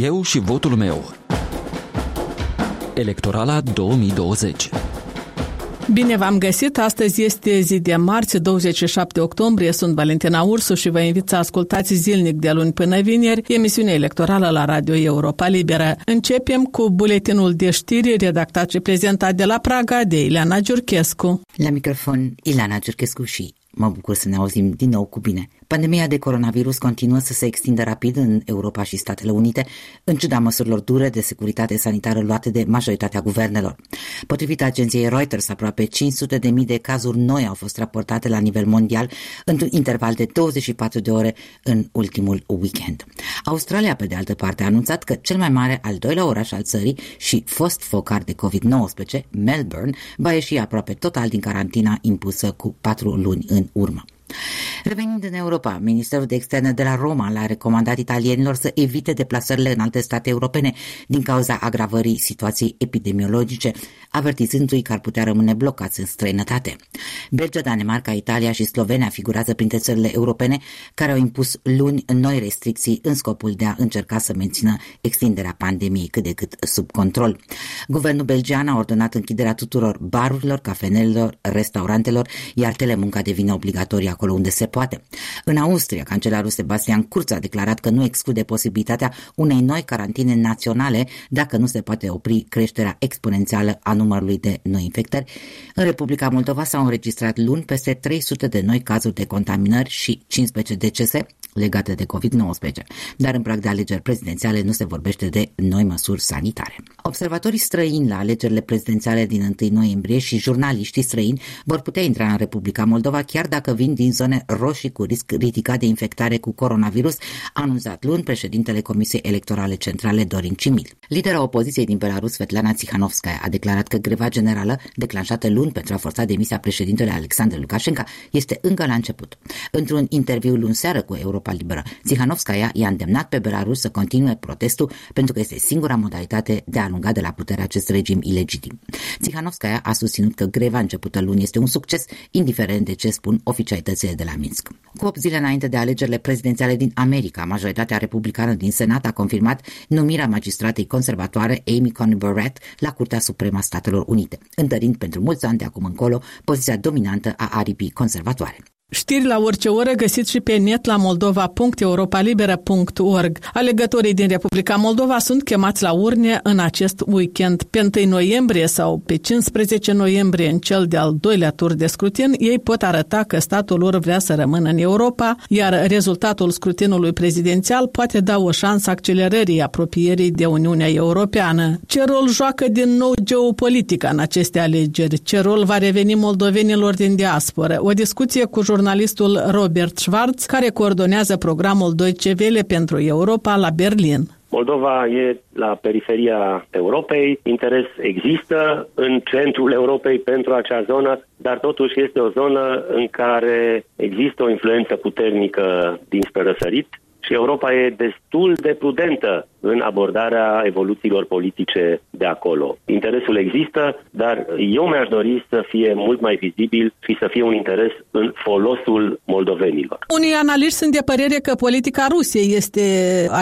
Eu și votul meu. Electorala 2020 Bine v-am găsit! Astăzi este zi de marți, 27 octombrie. Sunt Valentina Ursu și vă invit să ascultați zilnic de luni până vineri emisiunea electorală la Radio Europa Liberă. Începem cu buletinul de știri redactat și prezentat de la Praga de Ileana Giurchescu. La microfon, Ileana Giurchescu și mă bucur să ne auzim din nou cu bine. Pandemia de coronavirus continuă să se extindă rapid în Europa și Statele Unite, în ciuda măsurilor dure de securitate sanitară luate de majoritatea guvernelor. Potrivit agenției Reuters, aproape 500 de mii de cazuri noi au fost raportate la nivel mondial într-un interval de 24 de ore în ultimul weekend. Australia, pe de altă parte, a anunțat că cel mai mare al doilea oraș al țării și fost focar de COVID-19, Melbourne, va ieși aproape total din carantina impusă cu patru luni în Urma. Revenind în Europa, Ministerul de Externe de la Roma l-a recomandat italienilor să evite deplasările în alte state europene din cauza agravării situației epidemiologice, avertizându-i că ar putea rămâne blocați în străinătate. Belgia, Danemarca, Italia și Slovenia figurează printre țările europene care au impus luni noi restricții în scopul de a încerca să mențină extinderea pandemiei cât de cât sub control. Guvernul belgian a ordonat închiderea tuturor barurilor, cafenelelor, restaurantelor, iar telemunca devine obligatorie acolo unde se poate. În Austria, cancelarul Sebastian Kurz a declarat că nu exclude posibilitatea unei noi carantine naționale dacă nu se poate opri creșterea exponențială a numărului de noi infectări. În Republica Moldova s-au înregistrat luni peste 300 de noi cazuri de contaminări și 15 decese, legate de COVID-19, dar în prag de alegeri prezidențiale nu se vorbește de noi măsuri sanitare. Observatorii străini la alegerile prezidențiale din 1 noiembrie și jurnaliștii străini vor putea intra în Republica Moldova chiar dacă vin din zone roșii cu risc ridicat de infectare cu coronavirus, a anunțat luni președintele Comisiei Electorale Centrale Dorin Cimil. Lidera opoziției din Belarus, Svetlana Tsihanovskaya, a declarat că greva generală, declanșată luni pentru a forța demisia președintele Alexander Lukashenko, este încă la început. Într-un interviu luni seară cu Europa Europa Liberă. Tsihanovskaya i-a îndemnat pe Belarus să continue protestul pentru că este singura modalitate de a alunga de la putere acest regim ilegitim. Tsihanovskaya a susținut că greva începută luni este un succes, indiferent de ce spun oficialitățile de la Minsk. Cu 8 zile înainte de alegerile prezidențiale din America, majoritatea republicană din Senat a confirmat numirea magistratei conservatoare Amy Coney Barrett la Curtea Supremă a Statelor Unite, întărind pentru mulți ani de acum încolo poziția dominantă a aripii conservatoare. Știri la orice oră găsiți și pe net la moldova.europalibera.org. Alegătorii din Republica Moldova sunt chemați la urne în acest weekend. Pe 1 noiembrie sau pe 15 noiembrie, în cel de-al doilea tur de scrutin, ei pot arăta că statul lor vrea să rămână în Europa, iar rezultatul scrutinului prezidențial poate da o șansă accelerării apropierii de Uniunea Europeană. Ce rol joacă din nou geopolitica în aceste alegeri? Ce rol va reveni moldovenilor din diasporă? O discuție cu jurnalistul Robert Schwarz, care coordonează programul Deutsche Welle pentru Europa la Berlin. Moldova e la periferia Europei, interes există în centrul Europei pentru acea zonă, dar totuși este o zonă în care există o influență puternică dinspre răsărit și Europa e destul de prudentă în abordarea evoluțiilor politice de acolo. Interesul există, dar eu mi-aș dori să fie mult mai vizibil și să fie un interes în folosul moldovenilor. Unii analiști sunt de părere că politica Rusiei este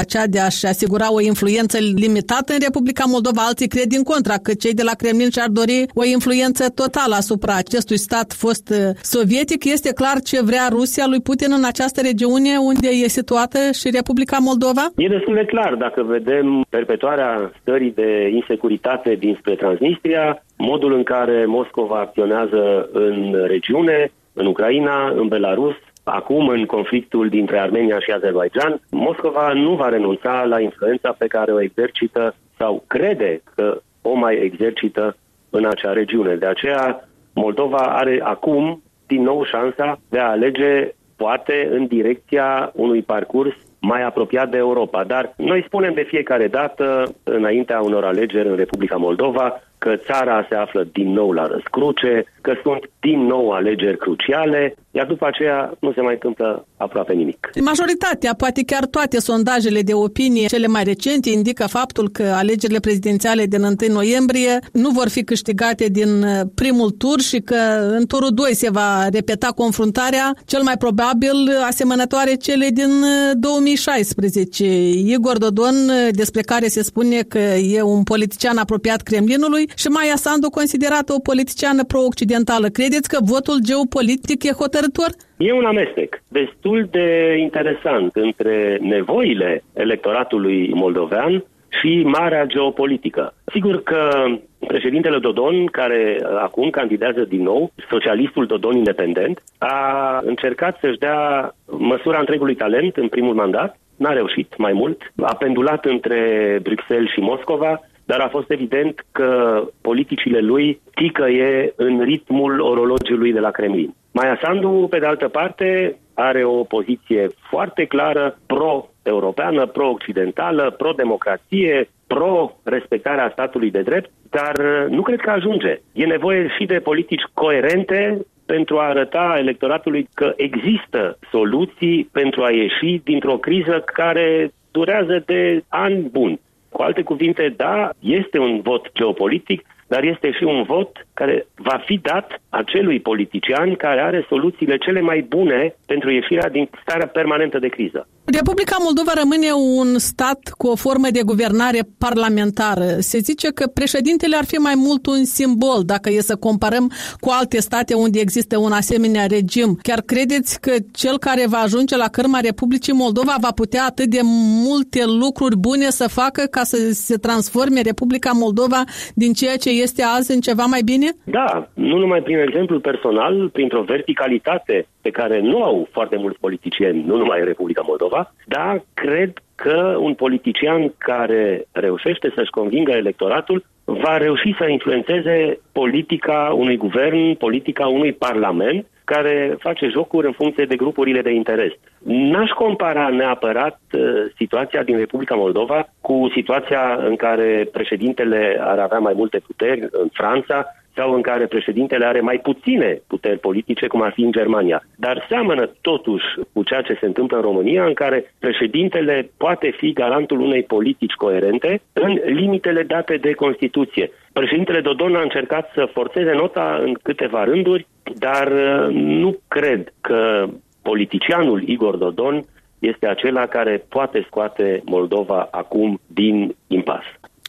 acea de a-și asigura o influență limitată în Republica Moldova. Alții cred din contra că cei de la Kremlin și-ar dori o influență totală asupra acestui stat fost uh, sovietic. Este clar ce vrea Rusia lui Putin în această regiune unde e situată și Republica Moldova? E destul de clar. Dacă vedem perpetuarea stării de insecuritate dinspre Transnistria, modul în care Moscova acționează în regiune, în Ucraina, în Belarus, Acum, în conflictul dintre Armenia și Azerbaijan, Moscova nu va renunța la influența pe care o exercită sau crede că o mai exercită în acea regiune. De aceea, Moldova are acum din nou șansa de a alege poate în direcția unui parcurs mai apropiat de Europa. Dar noi spunem de fiecare dată, înaintea unor alegeri în Republica Moldova, că țara se află din nou la răscruce, că sunt din nou alegeri cruciale, iar după aceea nu se mai întâmplă aproape nimic. Majoritatea, poate chiar toate sondajele de opinie cele mai recente indică faptul că alegerile prezidențiale din 1 noiembrie nu vor fi câștigate din uh, primul tur și că în turul 2 se va repeta confruntarea, cel mai probabil asemănătoare cele din 2016. Uh, Igor Dodon, uh, despre care se spune că e un politician apropiat Kremlinului și Maia Sandu considerată o politiciană pro-occidentală. Credeți că votul geopolitic e hotărător? E un amestec destul de interesant între nevoile electoratului moldovean și marea geopolitică. Sigur că președintele Dodon, care acum candidează din nou, socialistul Dodon independent, a încercat să-și dea măsura întregului talent în primul mandat, n-a reușit mai mult, a pendulat între Bruxelles și Moscova, dar a fost evident că politicile lui ticăie în ritmul orologiului de la Kremlin. Maia Sandu, pe de altă parte, are o poziție foarte clară pro-europeană, pro-occidentală, pro-democrație, pro-respectarea statului de drept, dar nu cred că ajunge. E nevoie și de politici coerente pentru a arăta electoratului că există soluții pentru a ieși dintr-o criză care durează de ani buni. Cu alte cuvinte, da, este un vot geopolitic, dar este și un vot care va fi dat acelui politician care are soluțiile cele mai bune pentru ieșirea din starea permanentă de criză. Republica Moldova rămâne un stat cu o formă de guvernare parlamentară. Se zice că președintele ar fi mai mult un simbol dacă e să comparăm cu alte state unde există un asemenea regim. Chiar credeți că cel care va ajunge la cărma Republicii Moldova va putea atât de multe lucruri bune să facă ca să se transforme Republica Moldova din ceea ce este azi în ceva mai bine? Da, nu numai prin exemplu personal, printr-o verticalitate pe care nu au foarte mulți politicieni, nu numai în Republica Moldova, dar cred că un politician care reușește să-și convingă electoratul va reuși să influențeze politica unui guvern, politica unui parlament care face jocuri în funcție de grupurile de interes. N-aș compara neapărat uh, situația din Republica Moldova cu situația în care președintele ar avea mai multe puteri în Franța sau în care președintele are mai puține puteri politice, cum ar fi în Germania. Dar seamănă totuși cu ceea ce se întâmplă în România, în care președintele poate fi garantul unei politici coerente în limitele date de Constituție. Președintele Dodon a încercat să forțeze nota în câteva rânduri, dar uh, nu cred că politicianul Igor Dodon este acela care poate scoate Moldova acum din impas.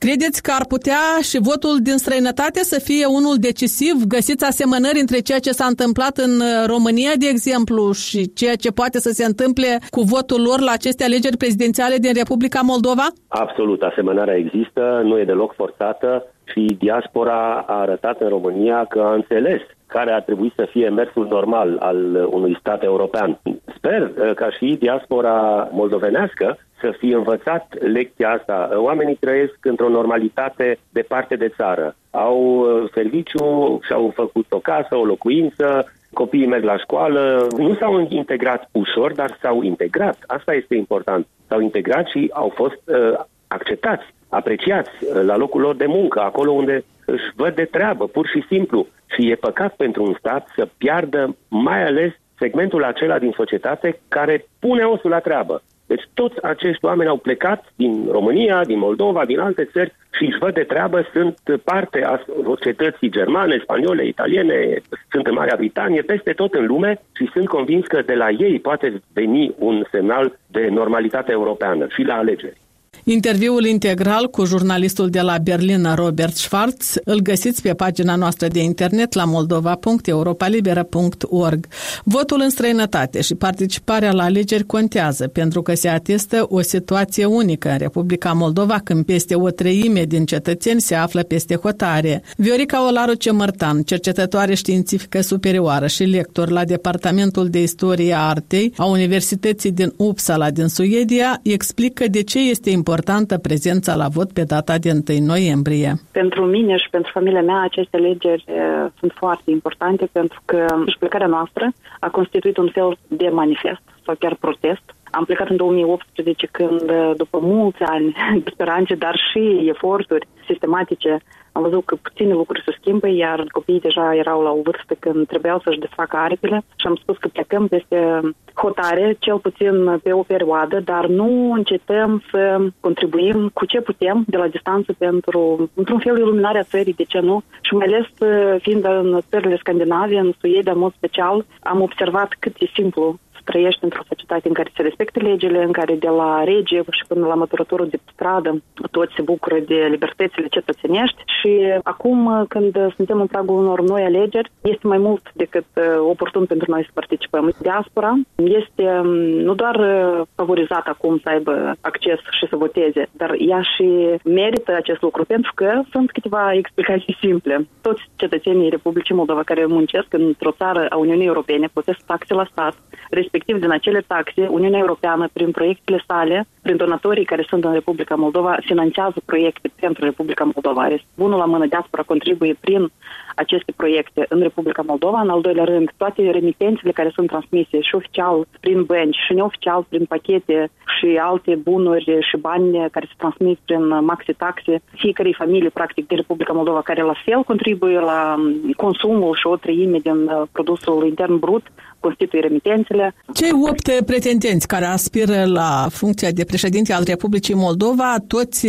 Credeți că ar putea și votul din străinătate să fie unul decisiv? Găsiți asemănări între ceea ce s-a întâmplat în uh, România, de exemplu, și ceea ce poate să se întâmple cu votul lor la aceste alegeri prezidențiale din Republica Moldova? Absolut, asemănarea există, nu e deloc forțată și diaspora a arătat în România că a înțeles care ar trebui să fie mersul normal al unui stat european. Sper uh, ca și diaspora moldovenească să fie învățat lecția asta. Oamenii trăiesc într-o normalitate departe de țară. Au uh, serviciu, și-au făcut o casă, o locuință, copiii merg la școală, nu s-au integrat ușor, dar s-au integrat. Asta este important. S-au integrat și au fost uh, acceptați, apreciați uh, la locul lor de muncă, acolo unde își văd de treabă, pur și simplu. Și e păcat pentru un stat să piardă mai ales segmentul acela din societate care pune osul la treabă. Deci toți acești oameni au plecat din România, din Moldova, din alte țări și își văd de treabă, sunt parte a societății germane, spaniole, italiene, sunt în Marea Britanie, peste tot în lume și sunt convins că de la ei poate veni un semnal de normalitate europeană și la alegeri. Interviul integral cu jurnalistul de la Berlin, Robert Schwarz, îl găsiți pe pagina noastră de internet la moldova.europalibera.org. Votul în străinătate și participarea la alegeri contează pentru că se atestă o situație unică în Republica Moldova când peste o treime din cetățeni se află peste hotare. Viorica Olaru Cemărtan, cercetătoare științifică superioară și lector la Departamentul de Istorie a Artei a Universității din Uppsala din Suedia, explică de ce este important importantă prezența la vot pe data de 1 noiembrie. Pentru mine și pentru familia mea aceste alegeri sunt foarte importante pentru că plecarea noastră a constituit un fel de manifest sau chiar protest Am plecat în 2018 când, după mulți ani de speranțe, dar și eforturi sistematice, am văzut că puține lucruri se schimbă, iar copiii deja erau la o vârstă când trebuiau să-și desfacă aripile și am spus că plecăm peste hotare, cel puțin pe o perioadă, dar nu încetăm să contribuim cu ce putem de la distanță pentru, într-un fel, iluminarea țării, de ce nu? Și mai ales fiind în țările scandinave, în Suedia, în mod special, am observat cât e simplu trăiești într-o societate în care se respectă legile, în care de la rege și până la măturătorul de stradă toți se bucură de libertățile cetățenești și acum când suntem în pragul unor noi alegeri, este mai mult decât uh, oportun pentru noi să participăm. Diaspora este um, nu doar uh, favorizată acum să aibă acces și să voteze, dar ea și merită acest lucru pentru că sunt câteva explicații simple. Toți cetățenii Republicii Moldova care muncesc într-o țară a Uniunii Europene plătesc taxe la stat, respectiv din acele taxe, Uniunea Europeană, prin proiectele sale, prin donatorii care sunt în Republica Moldova, finanțează proiecte pentru Republica Moldova. Bunul la mână diaspora contribuie prin aceste proiecte în Republica Moldova. În al doilea rând, toate remitențele care sunt transmise și oficial prin bănci și neoficial prin pachete și alte bunuri și bani care se transmit prin maxi-taxe fiecare familie, practic, din Republica Moldova, care la fel contribuie la consumul și o treime din uh, produsul intern brut, constituie remitențele. Cei opt pretendenți care aspiră la funcția de președinte al Republicii Moldova, toți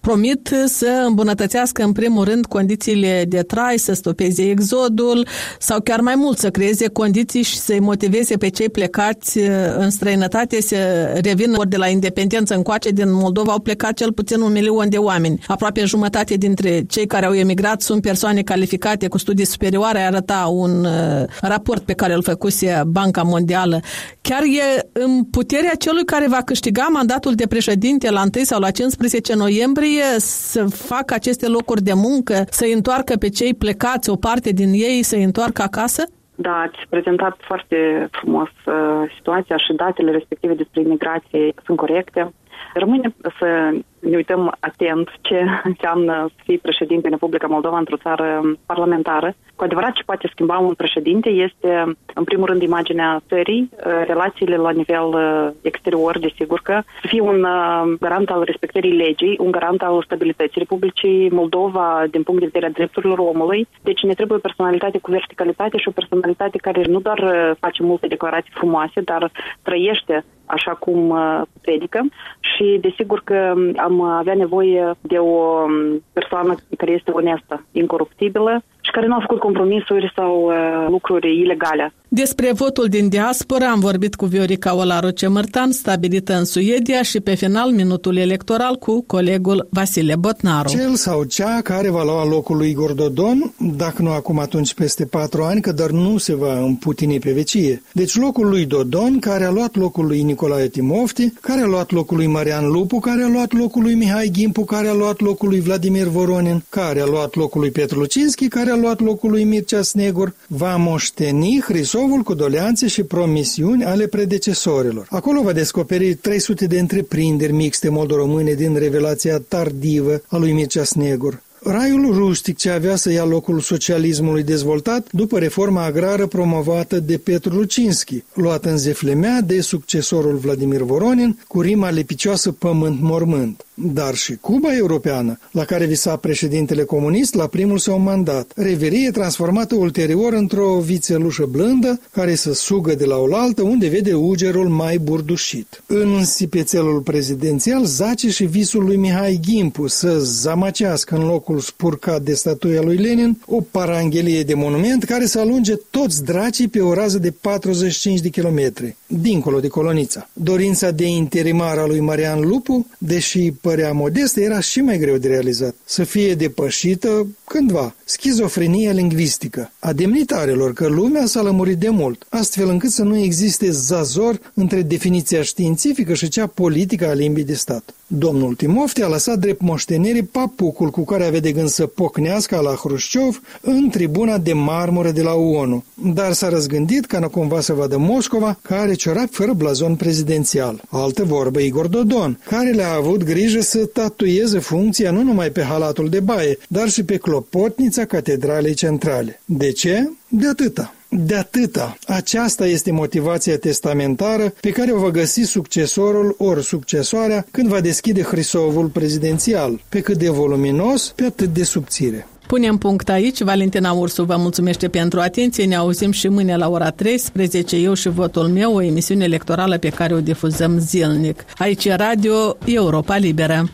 promit să îmbunătățească în primul rând condițiile de trai, să stopeze exodul sau chiar mai mult să creeze condiții și să-i motiveze pe cei plecați în străinătate să revină ori de la independență încoace din Moldova au plecat cel puțin un milion de oameni. Aproape jumătate dintre cei care au emigrat sunt persoane calificate cu studii superioare, arăta un uh, raport pe care îl făcuse Banca Mondială, chiar e în puterea celui care va câștiga mandatul de președinte la 1 sau la 15 noiembrie să facă aceste locuri de muncă, să întoarcă pe cei plecați, o parte din ei, să întoarcă acasă? Da, ați prezentat foarte frumos uh, situația și datele respective despre imigrație sunt corecte. Rămâne să ne uităm atent ce înseamnă să fii președinte în Republica Moldova într-o țară parlamentară. Cu adevărat ce poate schimba un președinte este, în primul rând, imaginea țării, uh, relațiile la nivel uh, exterior, desigur că să fie un uh, garant al respectării legii, un garant al stabilității Republicii Moldova din punct de vedere a drepturilor omului. Deci ne trebuie o personalitate cu verticalitate și o personalitate care nu doar face multe declarații frumoase, dar trăiește așa cum predică și desigur că am avea nevoie de o persoană care este onestă, incoruptibilă și care nu a făcut compromisuri sau uh, lucruri ilegale. Despre votul din diaspora am vorbit cu Viorica Olaru Cemărtan, stabilită în Suedia și pe final minutul electoral cu colegul Vasile Botnaru. Cel sau cea care va lua locul lui Igor Dodon, dacă nu acum atunci peste patru ani, că dar nu se va împutini pe vecie. Deci locul lui Dodon, care a luat locul lui Nicolae Timofti, care a luat locul lui Marian Lupu, care a luat locul lui Mihai Gimpu, care a luat locul lui Vladimir Voronin, care a luat locul lui Petru Lucinski, care a luat locul lui Mircea Snegur, va moșteni Hrisovul cu doleanțe și promisiuni ale predecesorilor. Acolo va descoperi 300 de întreprinderi mixte moldo-române din revelația tardivă a lui Mircea Snegur. Raiul rustic ce avea să ia locul socialismului dezvoltat după reforma agrară promovată de Petru Lucinski, luat în zeflemea de succesorul Vladimir Voronin cu rima lepicioasă pământ-mormânt dar și Cuba europeană, la care visa președintele comunist la primul său mandat. Reverie transformată ulterior într-o vițelușă blândă care să sugă de la oaltă unde vede ugerul mai burdușit. În sipețelul prezidențial zace și visul lui Mihai Gimpu să zamacească în locul spurcat de statuia lui Lenin o paranghelie de monument care să alunge toți dracii pe o rază de 45 de kilometri, dincolo de colonița. Dorința de interimar a lui Marian Lupu, deși părea modestă, era și mai greu de realizat. Să fie depășită cândva schizofrenia lingvistică a demnitarelor, că lumea s-a lămurit de mult, astfel încât să nu existe zazor între definiția științifică și cea politică a limbii de stat. Domnul Timofte a lăsat drept moștenire papucul cu care avea de gând să pocnească la Hrușciov în tribuna de marmură de la ONU, dar s-a răzgândit ca nu cumva să vadă Moscova, care ciorap fără blazon prezidențial. Altă vorbă Igor Dodon, care le-a avut grijă să tatuieze funcția nu numai pe halatul de baie, dar și pe clopotnița catedralei centrale. De ce? De atâta. De atâta, aceasta este motivația testamentară pe care o va găsi succesorul ori succesoarea când va deschide Hrisovul prezidențial, pe cât de voluminos, pe atât de subțire. Punem punct aici. Valentina Ursu vă mulțumește pentru atenție. Ne auzim și mâine la ora 13. Eu și votul meu, o emisiune electorală pe care o difuzăm zilnic. Aici e Radio Europa Liberă.